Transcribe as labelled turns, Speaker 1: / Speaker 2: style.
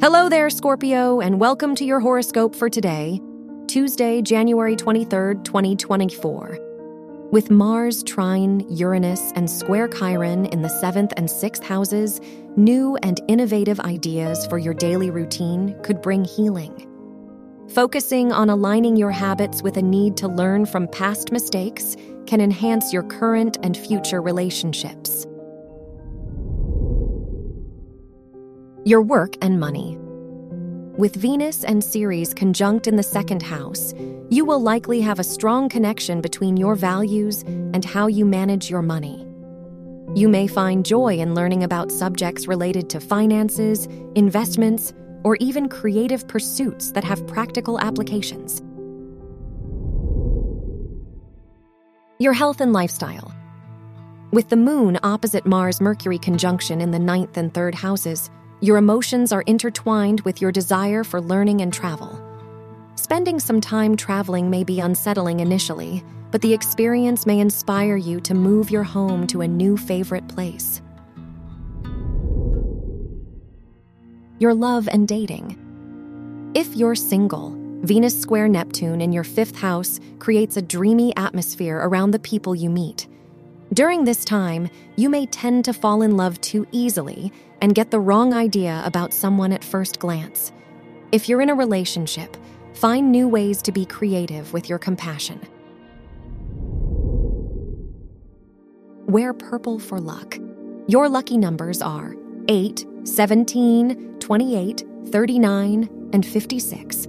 Speaker 1: Hello there, Scorpio, and welcome to your horoscope for today, Tuesday, January 23rd, 2024. With Mars trine Uranus and square Chiron in the seventh and sixth houses, new and innovative ideas for your daily routine could bring healing. Focusing on aligning your habits with a need to learn from past mistakes can enhance your current and future relationships. Your work and money. With Venus and Ceres conjunct in the second house, you will likely have a strong connection between your values and how you manage your money. You may find joy in learning about subjects related to finances, investments, or even creative pursuits that have practical applications. Your health and lifestyle. With the moon opposite Mars Mercury conjunction in the ninth and third houses, your emotions are intertwined with your desire for learning and travel. Spending some time traveling may be unsettling initially, but the experience may inspire you to move your home to a new favorite place. Your love and dating. If you're single, Venus square Neptune in your fifth house creates a dreamy atmosphere around the people you meet. During this time, you may tend to fall in love too easily and get the wrong idea about someone at first glance. If you're in a relationship, find new ways to be creative with your compassion. Wear purple for luck. Your lucky numbers are 8, 17, 28, 39, and 56.